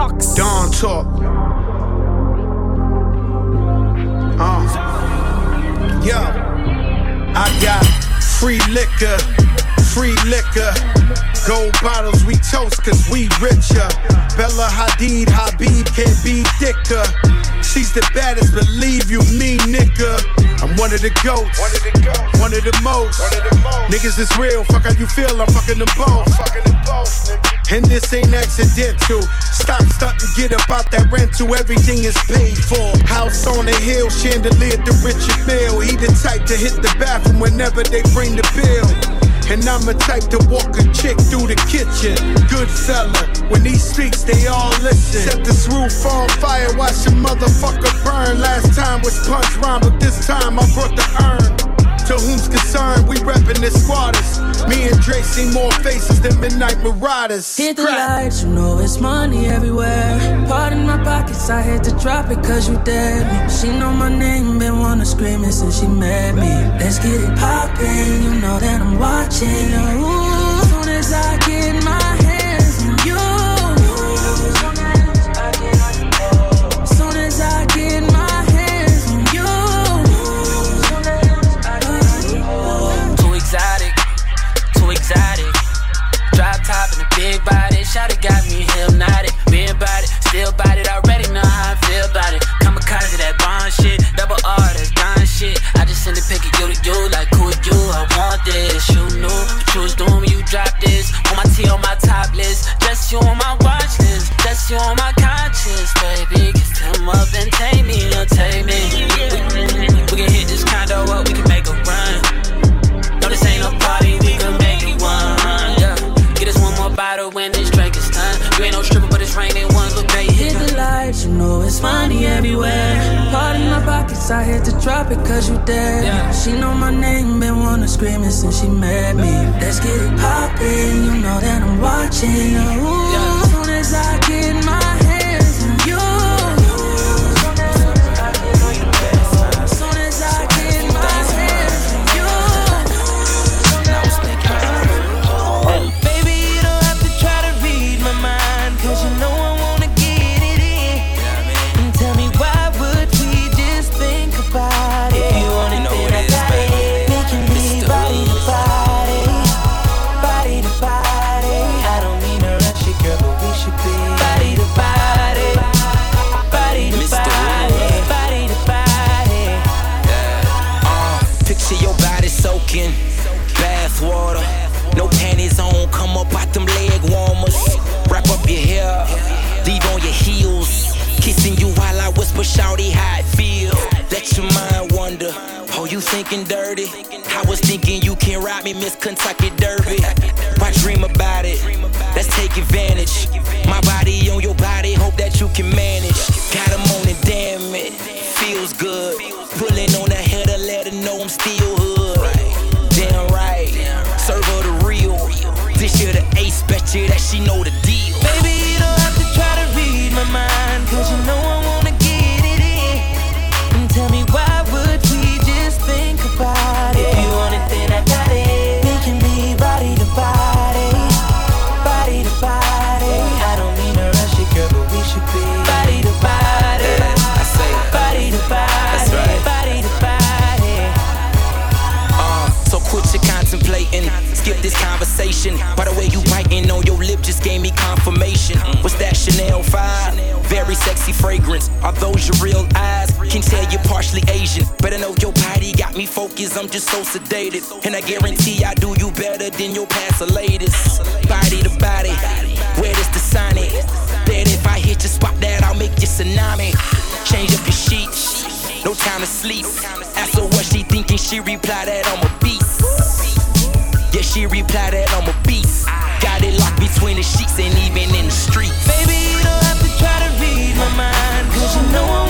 Shox. Dawn talk. Uh. Yo, I got free liquor, free liquor. Gold bottles we toast cause we richer. Bella Hadid, Habib can't be thicker. She's the baddest, believe you me, nigga. I'm one of the goats, one of the, goats. One of the most. One of the most. Niggas is real, fuck how you feel, I'm fucking them both. Fucking them both. And this ain't accidental. Stop stop, stunting, get about that rent rental. Everything is paid for. House on the hill, chandelier the Richard Mille. He the type to hit the bathroom whenever they bring the bill. And I'm a type to walk a chick through the kitchen. Good fella, when he speaks, they all listen. Set this roof on fire, watch the motherfucker burn. Last time was punch rhyme, but this time I brought the urn. To whom's concerned, we reppin' the squatters. Me and Dre see more faces than Midnight Marauders. Hit the lights, you know it's money everywhere. Part in my pockets, I had to drop it cause you dead me. She know my name, been wanna scream it since she met me. Let's get it poppin', you know that I'm watching. Ooh, soon as I Kissing you while I whisper, shouty how it feel. Let your mind wander. Oh, you thinking dirty? I was thinking you can ride me, Miss Kentucky Derby. Why dream about it? Let's take advantage. My body on your body, hope that you can manage. Got 'em on damn it. Feels good. Pulling on the header, let her know I'm still hood. Damn right. Serve her the real. This year the ace, bet you that she know the deal. Fragrance. Are those your real eyes? Can tell you're partially Asian. But I know your body got me focused. I'm just so sedated. And I guarantee I do you better than your past or latest. Body to body. Where does the sign it? Bet if I hit your spot that I'll make you tsunami. Change up your sheets. No time to sleep. Ask her what she thinking. She reply that I'm a beast. Yeah, she reply that I'm a beast. Got it locked between the sheets and even in the streets. Baby, my mind, cause you know I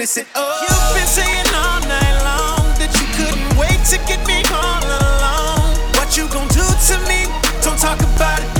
explicit. Oh. You've been saying all night long that you couldn't wait to get me all alone. What you gon' do to me? Don't talk about it,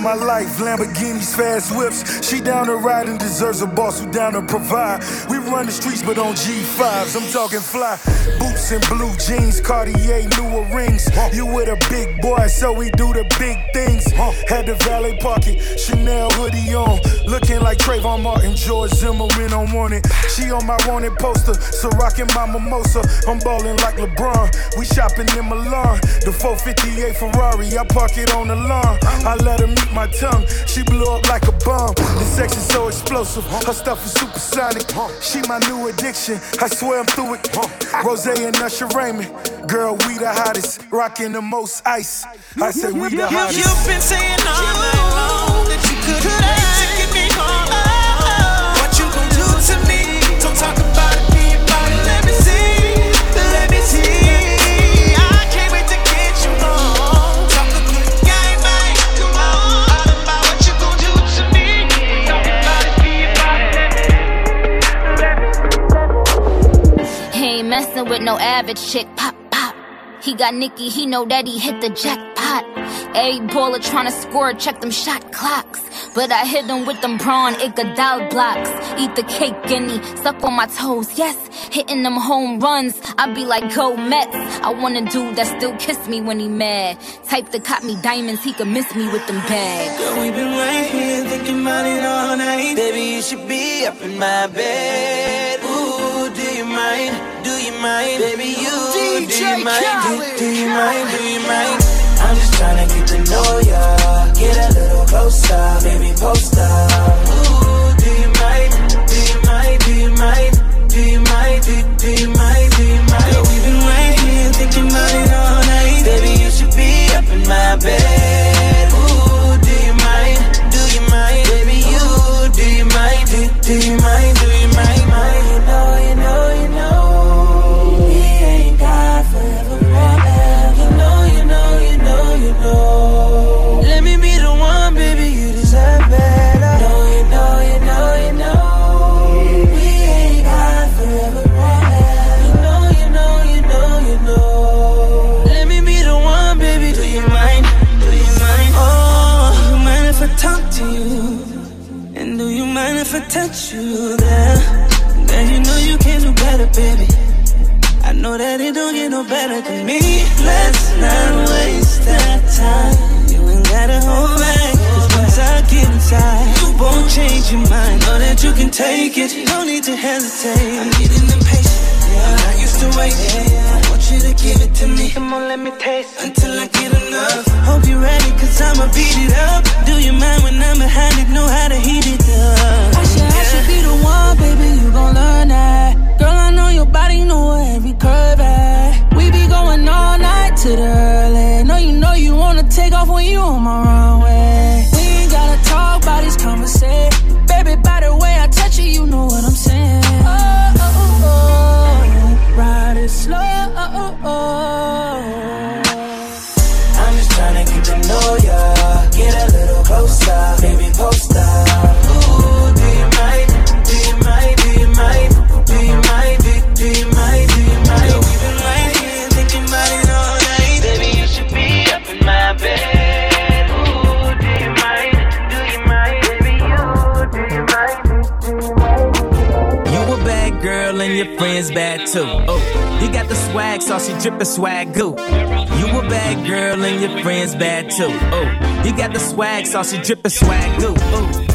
all my life, Lamborghinis, fast whips. She down to ride and deserves a boss who down to provide. We run the streets, but on G5s, I'm talking fly. Boots and blue jeans, Cartier, newer rings. You with a big boy, so we do the big things. Had the valet pocket, Chanel hoodie on. Looking like Trayvon Martin, George Zimmerman on wanted. She on my wanted poster, so rocking my mimosa. I'm ballin' like LeBron. We shopping in Milan. The 458 Ferrari, I park it on the lawn. I let her meet my tongue. She blew up like a bomb. The sex is so explosive. Her stuff is supersonic. She my new addiction. I swear I'm through it. Rose and Usher Raymond. Girl, we the hottest. Rocking the most ice. I say we the hottest. You've been saying all night long that you couldn't. With no average chick. Pop, pop. He got Nicki, he know that he hit the jackpot. A baller tryna score, check them shot clocks. But I hit them with them brawn Iguodala blocks. Eat the cake, guinea, suck on my toes, yes. Hitting them home runs, I be like, go Mets. I want a dude that still kiss me when he mad. Type that caught me diamonds, he could miss me with them bags. Girl, we been right here thinking about it all night. Baby, you should be up in my bed. Ooh, do you mind? Do you mind? Baby, you, DJ do you mind? Do, do you mind? Do you mind? I'm just trying to get to know ya. Get a little closer, baby, post up. Ooh, do you mind? Do you mind? Do you mind? Do you mind? Do, do you mind? Do you mind? Girl, we've been right here thinking about it all night. Baby, you should be up in my bed. Ooh, do you mind? Do you mind? Baby, you, do you mind? Do, do you mind? Do don't get no better than me. Let's not waste that time. You ain't gotta hold back. Cause once I get inside, you won't change your mind. Know that you can take it. No need to hesitate. I'm getting impatient. Yeah, I used to wait. Yeah, I want you to give it to me. Come on, let me taste until I get enough. Hope you're ready, cause I'ma beat it up. Do you mind when I'm behind it? Know how to heat it up. I should, yeah. I should be the one, baby. You gon' learn that. Girl, I know your body, know every curve to the early. Know you know you wanna take off when you on my runway. We ain't gotta talk about this conversation. Oh, drippin' swag goo. You a bad girl and your friends bad too. Oh, you got the swag sauce, she drippin' swag goo. Ooh.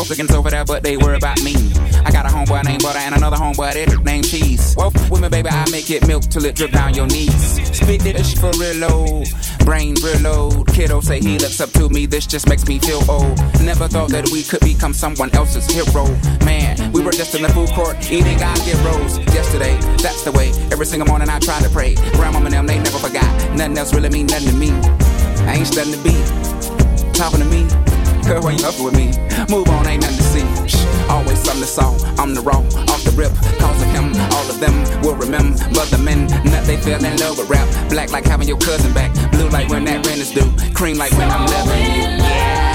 About over there, but they worry about me. I got a homeboy named Butter and another homeboy that named Cheese. Well, me, baby, I make it milk till it drip down your knees. Spit this for real low, brain real low. Kiddo say he looks up to me, this just makes me feel old. Never thought that we could become someone else's hero. Man, we were just in the food court eating God get rolls. Yesterday, that's the way. Every single morning I try to pray. Grandmama and them, they never forgot. Nothing else really mean nothing to me. I ain't studying the beat talking to me. Girl, when you up with me, move on, ain't nothing to see. Shh, always something to saw. I'm the raw, off the rip. Cause of him, all of them will remember. The men, that they fell in love with rap. Black like having your cousin back. Blue like when that rent is due. Cream like when I'm loving you. I'll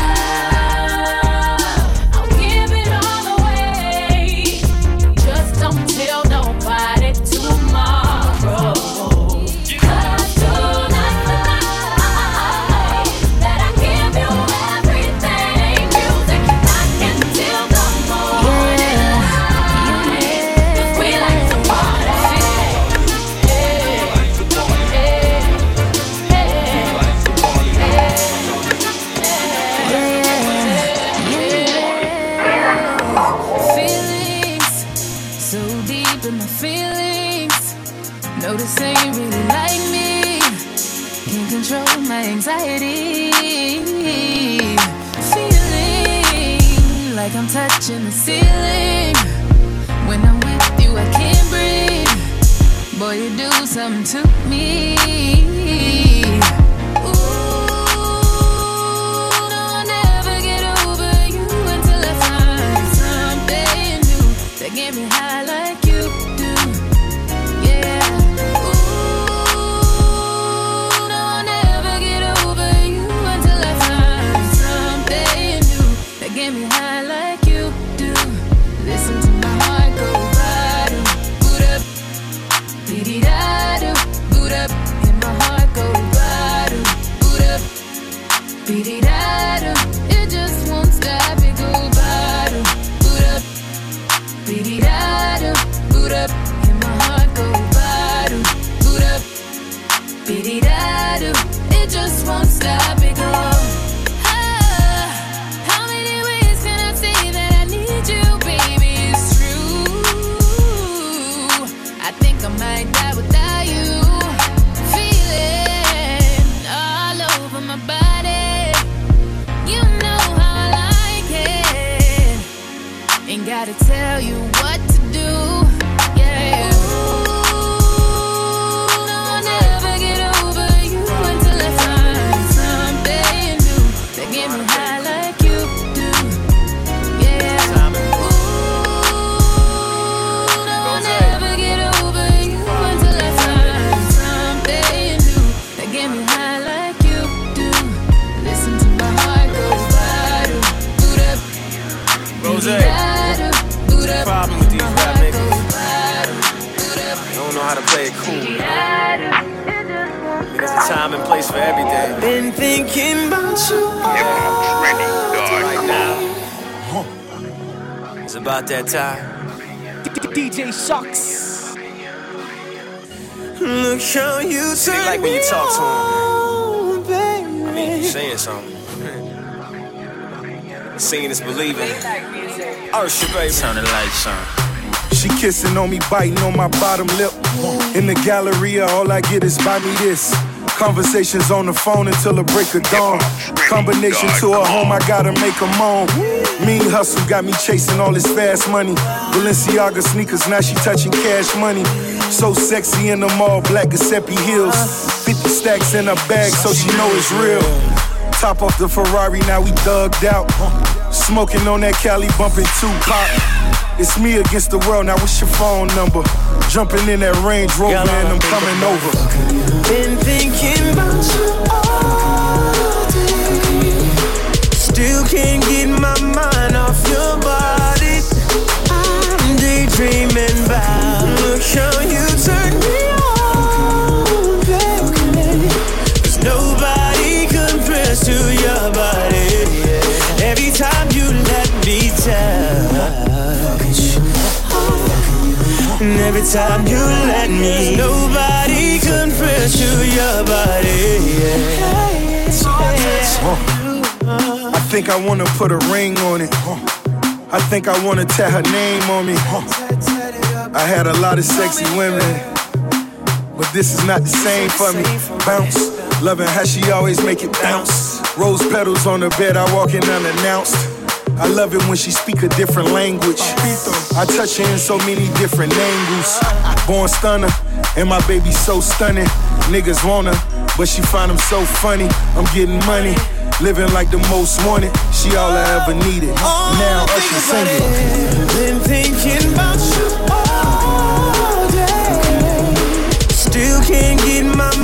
Seeing is believing. Usher, baby. Turn the lights on. She kissing on me, biting on my bottom lip. In the Galleria, all I get is buy me this. Conversations on the phone until the break of dawn. Combination to her home, I gotta make a moan. Mean hustle got me chasing all this fast money. Balenciaga sneakers, now she touching cash money. So sexy in them all black Giuseppe heels. 50 stacks in her bag, so she know it's real. Top off the Ferrari, now we thugged out. Smoking on that Cali, bumping Tupac. It's me against the world, now what's your phone number? Jumping in that Range Rover and I'm coming over. Been thinking about you all day. Still can't get my mind off your body. I'm daydreaming about. Look how you And every time you let me, nobody compares to your body. I think I wanna put a ring on it. I think I wanna tat her name on me. I had a lot of sexy women, but this is not the same for me. Bounce, loving how she always make it bounce. Rose petals on the bed, I walk in unannounced. I love it when she speak a different language. I touch her in so many different angles. Born stunner, and my baby so stunning. Niggas want her, but she find them so funny. I'm getting money, living like the most wanted. She all I ever needed. Now Usher singing. Been thinking about you all day. Still can't get my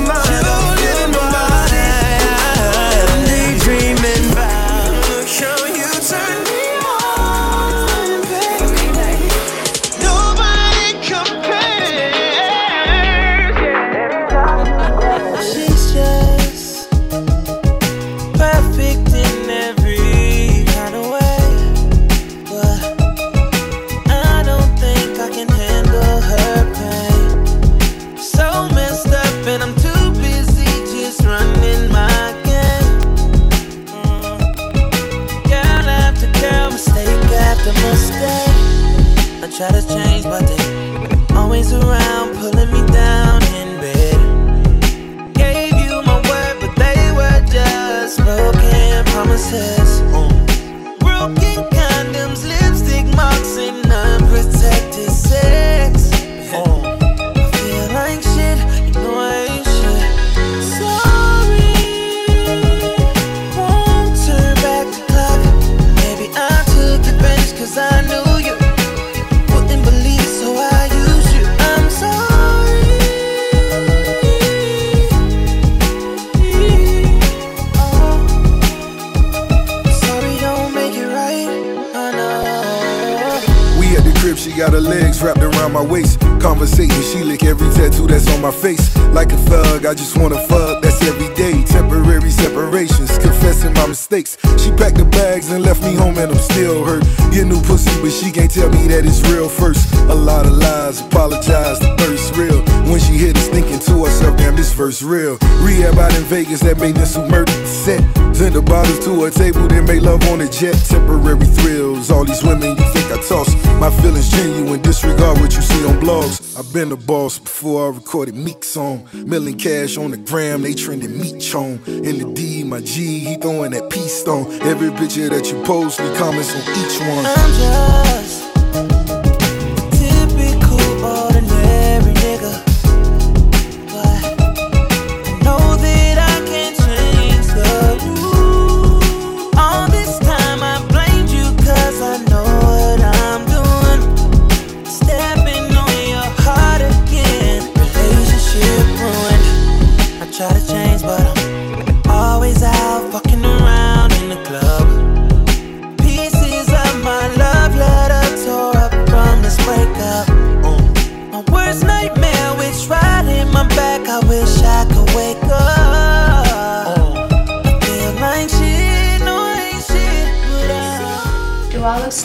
around my waist. Conversating, she lick every tattoo that's on my face. Like a thug, I just wanna fuck, that's every day. Temporary separations, confessing my mistakes. She packed the bags and left me home, and I'm still hurt. Get new pussy, but she can't tell me that it's real first. A lot of lies, apologize, the thirst real. When she hit us, thinking to herself, damn, this verse real. Rehab out in Vegas, that made the set. Send the bottles to a table, then make love on a jet. Temporary thrills, all these women you think I toss. My feelings genuine, disregard what you see on blogs. I've been a boss before I recorded Meek song. Milling cash on the gram, they trending meat chone. In the D, my G, he throwing that peace stone. Every picture that you post, he comments on each one. I'm just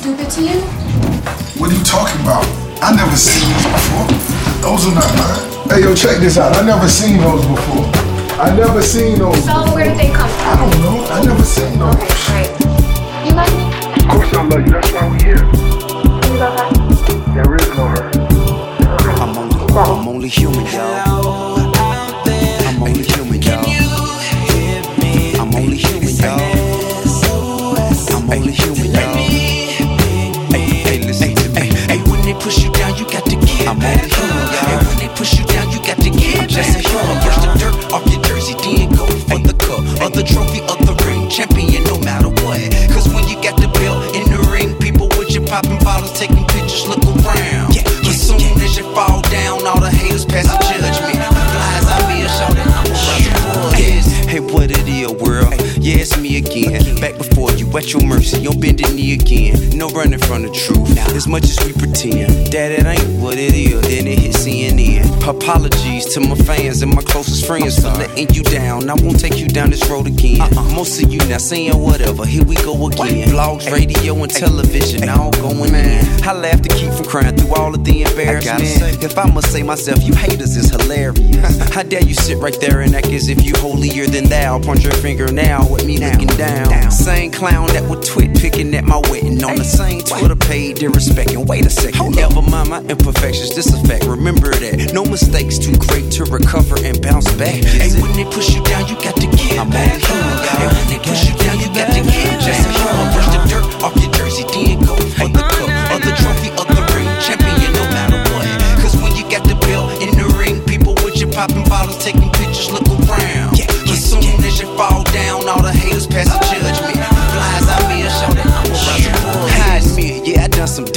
stupid to you? What are you talking about? I never seen these before. Those are not mine. Hey, yo, check this out. I never seen those before. I never seen those. So where did they come from? I don't know. I never seen those. Right. You love me? Of course I love you. That's why we're here. You love her? There is no her. I'm only, I'm only human, y'all. Champion, at your mercy, on bended knee again. No running from the truth, as much as we pretend that it ain't what it is. Then it hit CNN. Apologies to my fans and my closest friends for letting you down. I won't take you down this road again. Most of you now saying whatever. Here we go again. Vlogs, radio, and television, all going in. I laugh to keep from crying through all of the embarrassment. If I must say myself, you haters is hilarious. How dare you sit right there and act as if you holier than thou? Point your finger now with me looking down. Same clown that would twit picking at my wedding on the same Twitter page, disrespecting. Wait a second, never mind my imperfections. This a fact. Remember that no mistakes too great to recover and bounce back. Hey, when they push you down, you got to get I'm only human. Hey, when they push you down, you got to a human. Brush the dirt off your jersey, then go for the cup, or the trophy,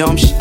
dumb shit.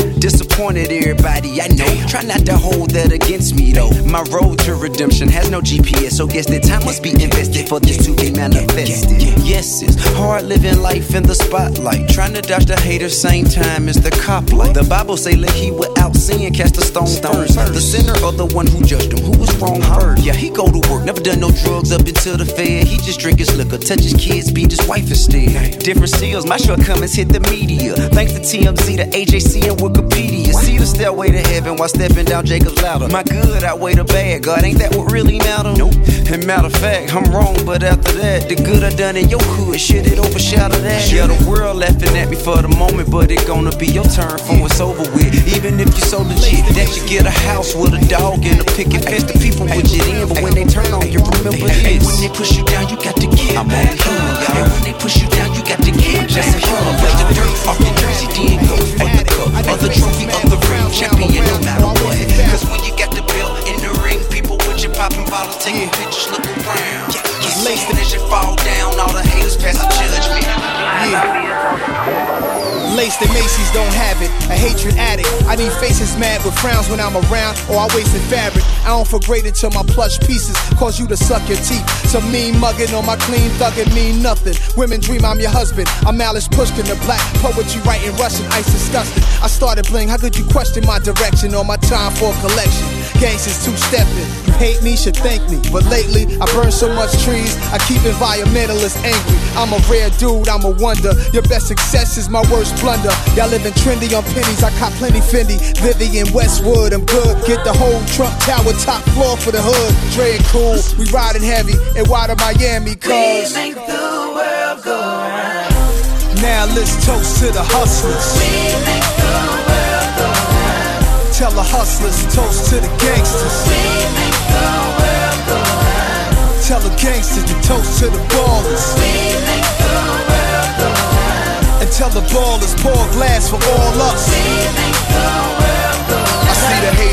Disappointed everybody, I know. Try not to hold that against me though. My road to redemption has no GPS, so guess that time must be invested for this to be manifested. Yes, it's hard living life in the spotlight. Trying to dodge the haters, same time as the cop light. The Bible say, let he without sin cast a stone first. The sinner or the one who judged him, who was wrong uh-huh. first. Yeah, he go to work, never done no drugs up until the fed. He just drink his liquor, touch his kids, beat his wife instead. Different seals, my shortcomings hit the media. Thanks to TMZ, the AJC, and Wikipedia. See the stairway to heaven while stepping down Jacob's ladder. My good outweigh the bad, God, ain't that what really matter? Nope. And matter of fact, I'm wrong, but after that, the good I done in your hood, shit, it overshadowed that. Yeah, the world laughing at me for the moment, but it gonna be your turn for it's over with. Even if you so legit that you get a house with a dog and a picket fence, the people with you in, but when they turn on you, remember this. When they push you down, you got to give. I'm only human, And when they push you down, you got to give. Just a human. Brush the dirt off your jersey, then go for the cup, or the trophy, or the ring. Champion, no matter what. Cause when you got the belt in the ring, people with you popping bottles, taking pictures, look around. Yeah, As soon as you fall down, all the haters pass the judgment. Laced and Macy's don't have it. A hatred addict. I need faces mad with frowns when I'm around, or I wasted fabric. I don't forgrade it till my plush pieces cause you to suck your teeth. Some mean mugging on my clean thugging mean nothing. Women dream I'm your husband. I'm Alice Pushkin, the black poetry writing Russian. Ice disgusting. I started bling. How could you question my direction or my time for collection? Gangsters two stepping. You hate me, should thank me. But lately, I burn so much trees, I keep environmentalists angry. I'm a rare dude, I'm a wonder. Your best success is my worst blunder. Y'all living trendy on pennies, I cop plenty Fendi. Vivienne Westwood, I'm good. Get the whole Trump Tower top floor for the hood. Dre and cool, we riding heavy and wide of Miami, cause. We make the world go round. Now let's toast to the hustlers. We make hustlers, toast to the gangsters. We make the world go round. Tell the gangsters to toast to the ballers. We make the world go round. And tell the ballers pour glass for all us. We make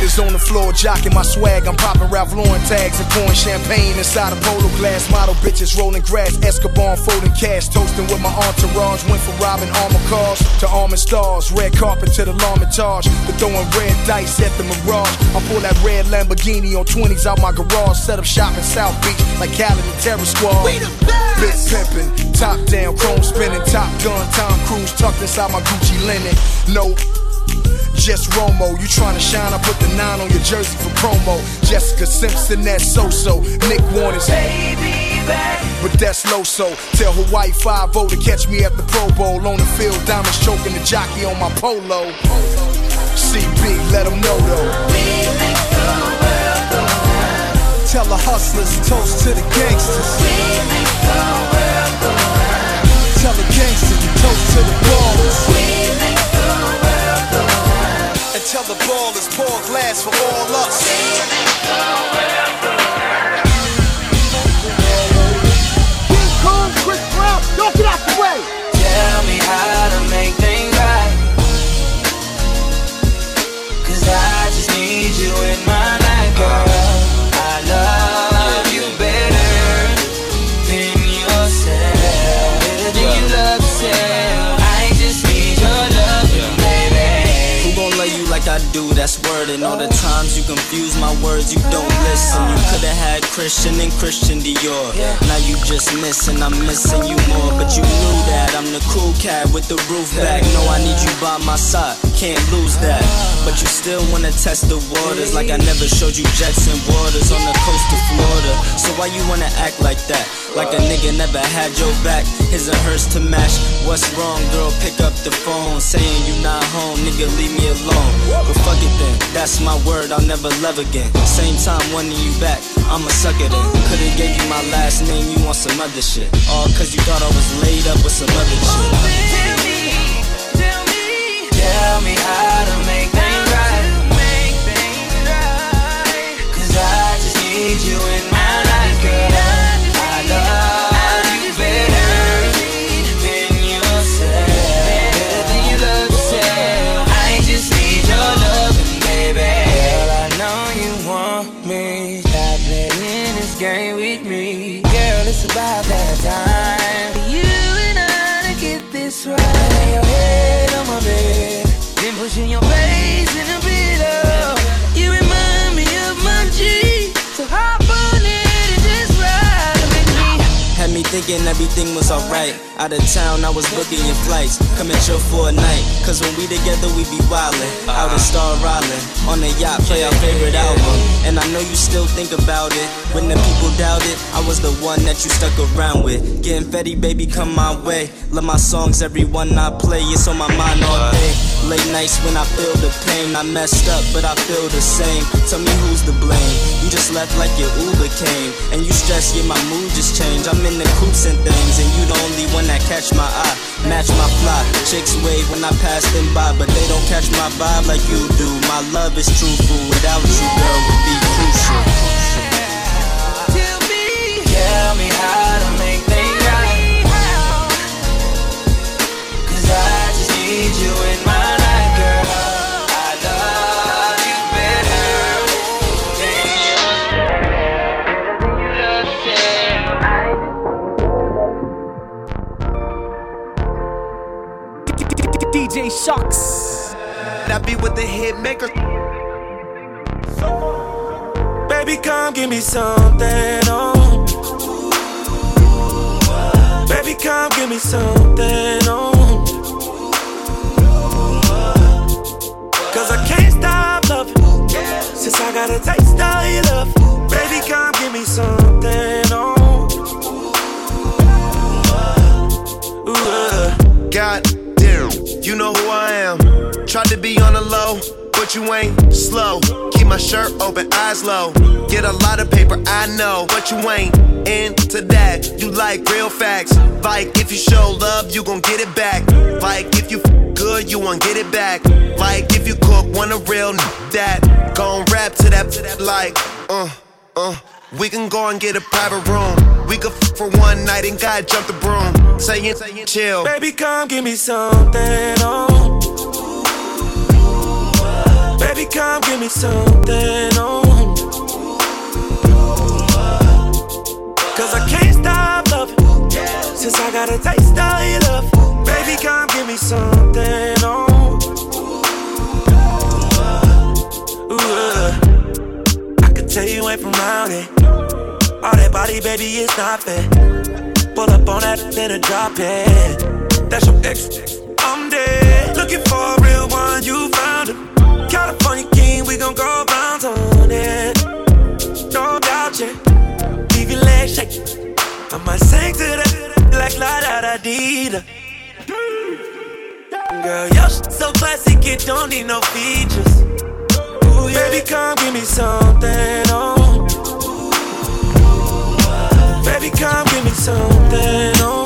Niggas on the floor jocking my swag. I'm popping Ralph Lauren tags and pouring champagne inside a polo glass. Model bitches rolling grass. Escobar folding cash. Toasting with my entourage. Went from robbing armor cars to armor stars. Red carpet to the L'Ermitage. To throwing red dice at the Mirage. I pull that red Lamborghini on 20s out my garage. Set up shop in South Beach like Cali and Terror Squad. Big pimping, top down, chrome spinning, top gun, Tom Cruise tucked inside my Gucci linen. No, just Romo. You tryna shine, I put the nine on your jersey for promo. Jessica Simpson, that's so so. Nick Warner's baby back. But that's low so. Tell Hawaii 5 to catch me at the Pro Bowl. On the field, diamonds choking the jockey on my polo. CB, let them know though. Tell the hustlers, toast to the gangsters. Tell the gangsters, toast to the ballers. Tell the ball pour a glass for all us. And all the times you confuse my words, you don't listen. You could've had Christian and Christian Dior. Now you just missing, I'm missing you more. But you knew that I'm the cool cat with the roof back. No, I need you by my side, can't lose that. But you still wanna test the waters like I never showed you jets and waters on the coast of Florida. So why you wanna act like that? Like a nigga never had your back. His and hers to match. What's wrong, girl? Pick up the phone, saying you not home, nigga, leave me alone. But fuck it then, that's my word, I'll never love again. Same time wanting you back, I'ma suck it in. Could've gave you my last name, you want some other shit. All cause you thought I was laid up with some other shit. Tell me, tell me, tell me how to make things right. Make things right. Cause I just need you in my life, girl. Game with me. Girl, it's about that time. for You and I to get this right. Lay your head on my bed. Then pushing your face in the thinking everything was alright. Out of town, I was booking your flights. Coming chill for a night. Cause when we together, we be wildin'. Out in Star Island. On the yacht, play our favorite album. And I know you still think about it. When the people doubt it, I was the one that you stuck around with. Getting Fetty, baby, come my way. Love my songs, every one I play. It's on my mind all day. Late nights when I feel the pain. I messed up, but I feel the same. Tell me who's to blame. You just left like your Uber came. And you stress, yeah, my mood just changed. I'm in the coops and things. And you the only one that catch my eye. Match my fly. Chicks wave when I pass them by. But they don't catch my vibe like you do. My love is true, truthful. Without you, girl, would be crucial. Tell me, tell me how to make things right. I just need you in my Shox. I be with the hit maker. Baby, come give me something, oh. Baby, come give me something, oh. Cause I can't stop loving. Since I got a taste of your love. Baby, come give me something, oh. Ooh, uh. God you know who I am. Tried to be on the low, but you ain't slow. Keep my shirt open, eyes low. Get a lot of paper, I know, but you ain't into that. You like real facts. Like if you show love, you gon' get it back. Like if you f- good, you won't get it back. Like if you cook, want a real n- that. Gon' rap to that, to that like, uh, uh. We can go and get a private room. We could f for one night and God jump the broom. Saying, saying chill. Baby, come give me something, oh. Baby, come give me something. Oh. Cause I can't stop loving. Since I got a taste of your love. Baby, come give me something. Oh. Tell you ain't from around it. All that body, baby, it's not fair. Pull up on that, then a drop it. That's your ex. I'm dead. Looking for a real one, you found him. California king, we gon' go bounce on it. No doubt, yeah. Leave your legs shake. I might sing to that like la da da dee da. Girl, your shit so classic, it don't need no features. Yeah. Baby, come give me something. Oh. Baby, come give me something. Oh.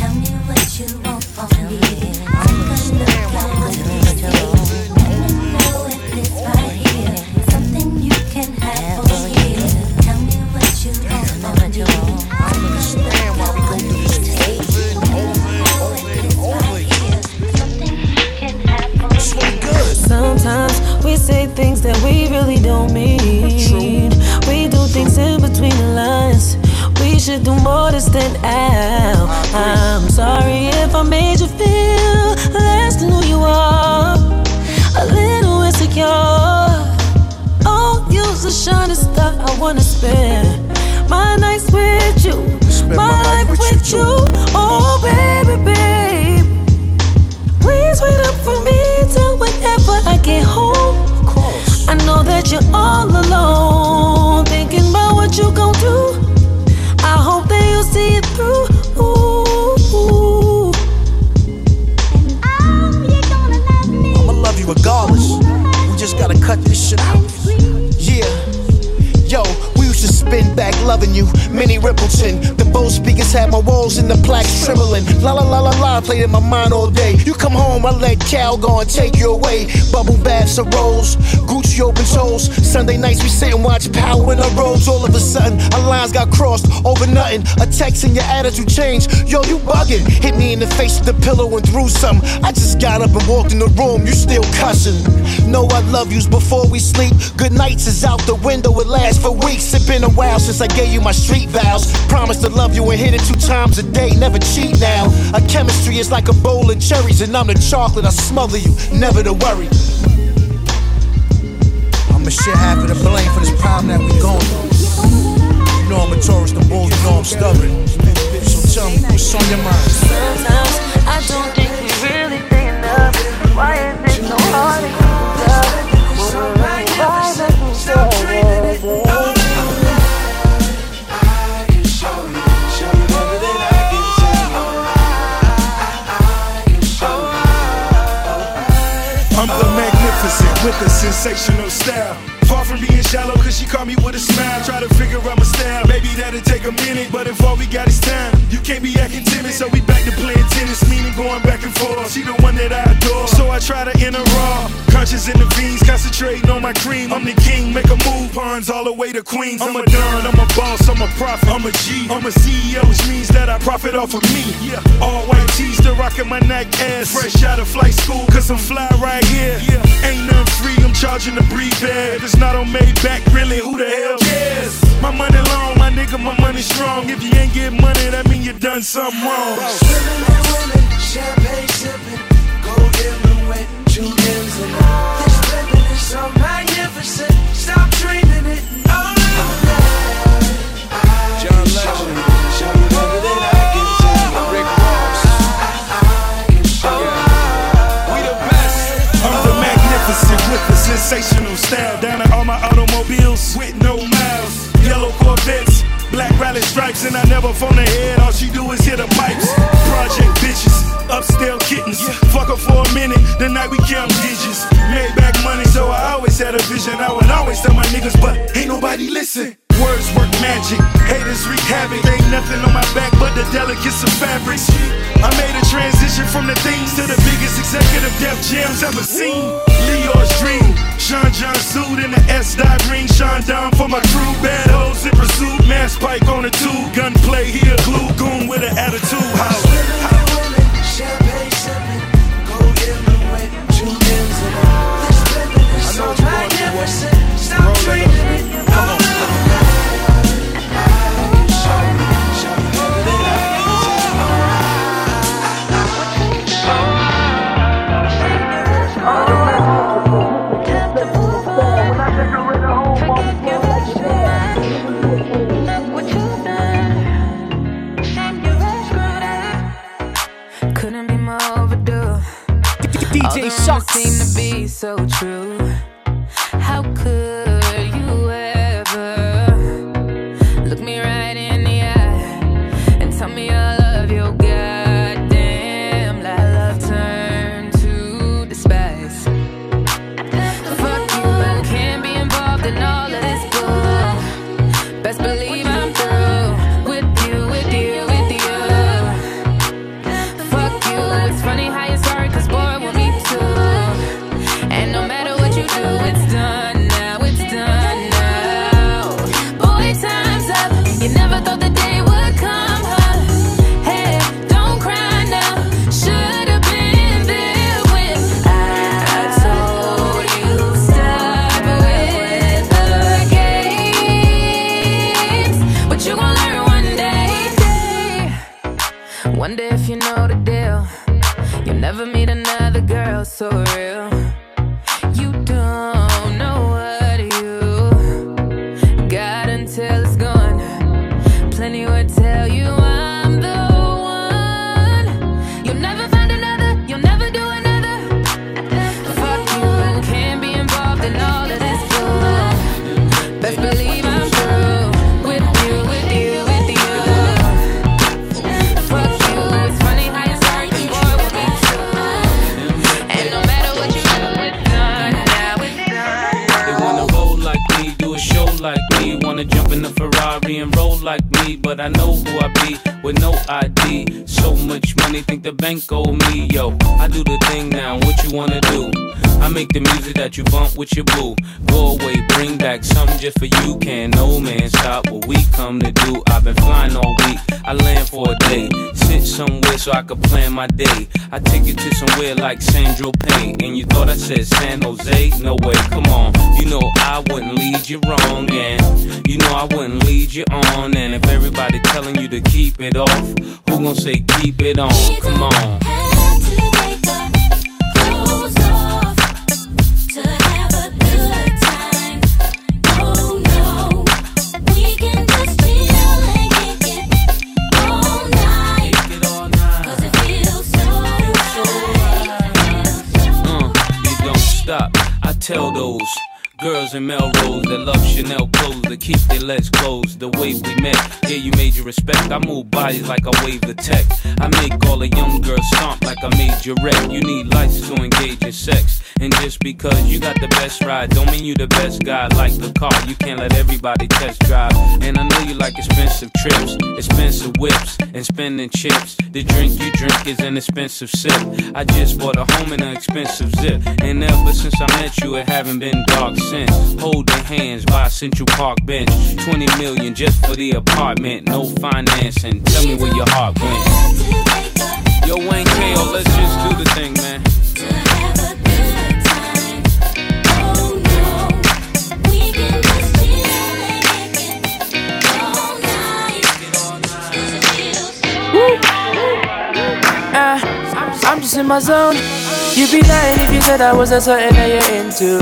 Tell me what you want from me. Take a look at what you see. Let me know if it's right here. Something you can have for years. Tell me what you want from me. Take a look at what you see. Let me know if it's right here. Something you can have for years. Sometimes we say things that we really don't mean. We do things in between the lines. We should do more to stand out. I'm sorry if I made you feel less than who you are. A little insecure. Oh, you's a shining star. I wanna spend my nights with you, my life with you. Oh, baby, babe. Please wait up for me till whenever I get home. I know that you're all alone, back loving you. Minnie Riperton. The Bose speakers had my walls and the plaques trembling. La la la la la played in my mind all day. You come home, I let Cal go and take you away. Bubble baths and rolls, Gucci open toes. Sunday nights we sit and watch Power in our robes. All of a sudden, our lines got crossed over nothing. A text and your attitude changed. Yo, you bugging. Hit me in the face with the pillow and threw something. I just got up and walked in the room. You still cussing. Know I love yous before we sleep. Good nights is out the window. It lasts for weeks. It's been a while since I gave you my street vows. Promise to love you and hit it two times a day. Never cheat now. Our chemistry is like a bowl of cherries, and I'm the chocolate. I smother you. Never to worry. I'ma share half of the blame for this problem that we going through. You know I'm a Taurus, the bull, you know I'm stubborn. So tell me, what's on your mind? Sometimes I don't think we really think enough. Why is it so hard with a sensational style. From being shallow, cause she caught me with a smile. Try to figure out my style. Maybe that'll take a minute, but if all we got is time, you can't be acting timid. So we back to playing tennis, meaning going back and forth. She the one that I adore. So I try to enter raw. Conscious in the veins, concentrating on my cream. I'm the king, make a move, pawns all the way to Queens. I'm a don, I'm a boss, I'm a prophet, I'm a G. I'm a CEO, which means that I profit off of me. Yeah. All white tees, still rocking my neck ass. Fresh out of flight school, cause I'm fly right here. Yeah. Ain't nothing free, I'm charging the breed. It's not on Maybach, really, who the hell cares? My money long, my nigga, my money strong. If you ain't get money, that mean you done something wrong. champagne sipping, gold earring with two M's in it. This living is so magnificent. Sensational style. Down in all my automobiles with no miles. Yellow Corvettes, black rally stripes, and I never phone ahead. All she do is hit the pipes. Project bitches, upscale kittens. Fuck her for a minute, the night we count digits. Made back money, so I always had a vision. I would always tell my niggas, but ain't nobody listen. Words work magic, haters wreak havoc. Ain't nothing on my back but the delicates of fabrics. I made a transition from the things to the biggest executive Def Jams ever seen. Lyor's dream, Sean John suit in the S dot ring. Sean down for my crew, bad hoes in pursuit. Mass pike on the tube, gunplay here, glue goon with an attitude. How? champagne sipping, gold earring with two M's in it. This living is so magnificent. You'll never meet another girl so real. But I know who I be with no ID. So much money, think the bank owe me. Yo, I do the thing now, what you wanna do? I make the music that you bump with your boo. Go away, bring back something just for you. Can no man stop what we come to do? I've been flying all week, I land for a day. Sit somewhere so I could plan my day. I take you to somewhere like Saint-Tropez. And you thought I said San Jose? No way, come on. You know I wouldn't lead you wrong, and you know I wouldn't lead you on. And if everybody telling you to keep it off, who gon' say keep it on? Come on. Girls in Melrose that love Chanel clothes that keep their legs closed. The way we met, yeah, you made your respect. I move bodies like I wave the tech. I make all the young girls stomp like I made your wreck. You need lights to engage in sex. And just because you got the best ride, don't mean you the best guy. Like the car, you can't let everybody test drive. And I know you like expensive trips, expensive whips, and spending chips. The drink you drink is an expensive sip. I just bought a home in an expensive zip. And ever since I met you, it haven't been dark since. Holding hands by Central Park bench. 20 million just for the apartment, no financing. Tell me where your heart went. Yo, Wayne KO, let's just do the thing, man. Uh, just in my zone. You'd be lying if you said I wasn't something that you're into,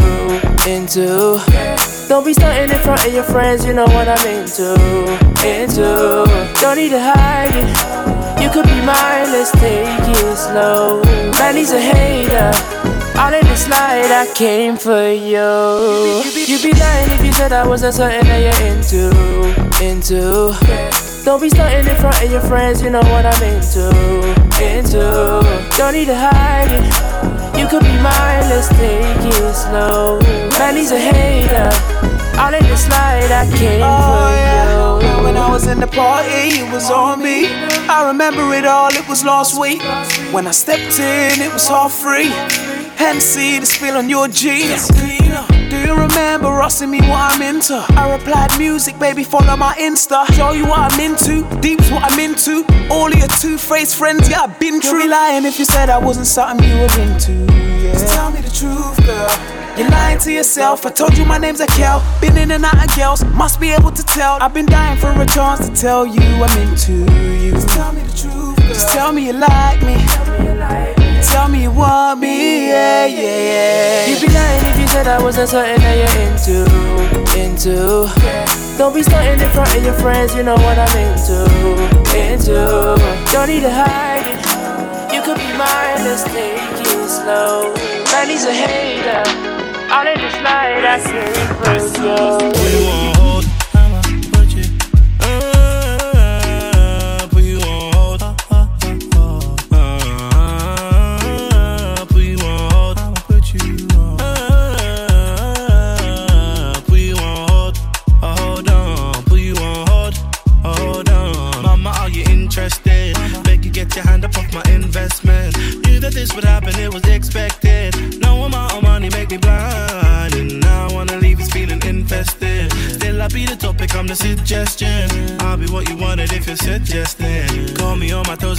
into. Don't be stunting in front of your friends, you know what I'm into, into. Don't need to hide it. You could be mine, let's take it slow. Man, he's a hater. All in the slide, I came for you. You'd be lying if you said I wasn't something that you're into, into. Don't be stunting in front of your friends, you know what I'm into, into. Don't need to hide it. You could be mine, let's take it slow. Man, he's a hater. All in the slide, I came oh, for you. When I was in the party, it was on me. I remember it all, it was last week. When I stepped in, it was half free. Hennessy, the spill on your jeans. Do you remember asking me what I'm into? I replied, music, baby, follow my Insta. Show you what I'm into, deep's what I'm into. All of your two-faced friends, yeah, I've been true. lying if you said I wasn't something you were into. Yeah. Just tell me the truth, girl. You're lying to yourself. I told you my name's Akel. Been in and out of girls, must be able to tell. I've been dying for a chance to tell you I'm into you. Just tell me the truth, girl. Just tell me you like me. Tell me want me, yeah, yeah, yeah. You'd be lying if you said I wasn't something that you're into, into. Don't be stunting in front of your friends, you know what I'm into, into. Don't need to hide it. You could be mine, let's take it slow. Man, he's a hater. All in the slide, I came for you. The suggestion. I'll be what you wanted if you're suggesting. Call me on my toes,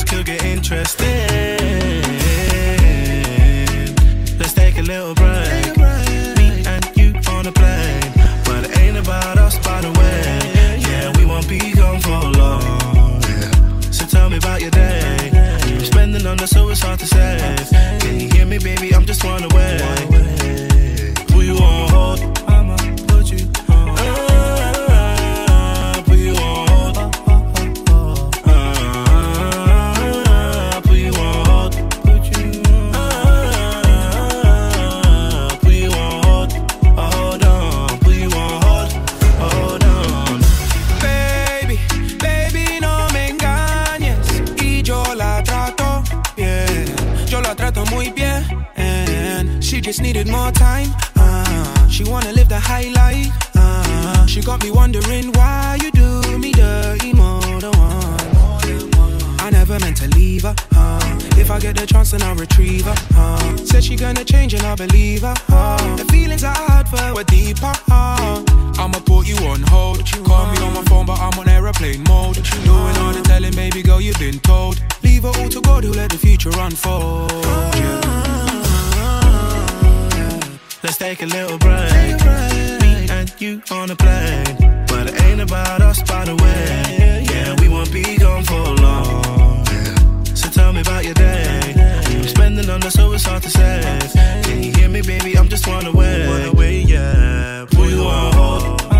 never meant to leave her. uh, if I get the chance, then I'll retrieve her. uh, said she gonna change and I believe her. uh, the feelings I had for her were deeper. uh, I'ma put you on hold. Call me on my phone, but I'm on aeroplane mode. Doing all the telling, baby girl, you've been told. Leave it all to God who let the future unfold. Let's take a little break. Me and you on a plane. But it ain't about us, by the way. Yeah, we won't be gone for long. Tell me about your day. I'm spending on the so it's hard to say. Can you hear me, baby? I'm just one away. One away, yeah. Put you on hold.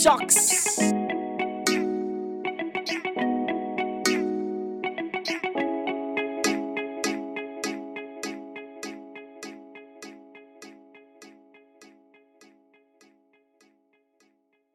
Shox.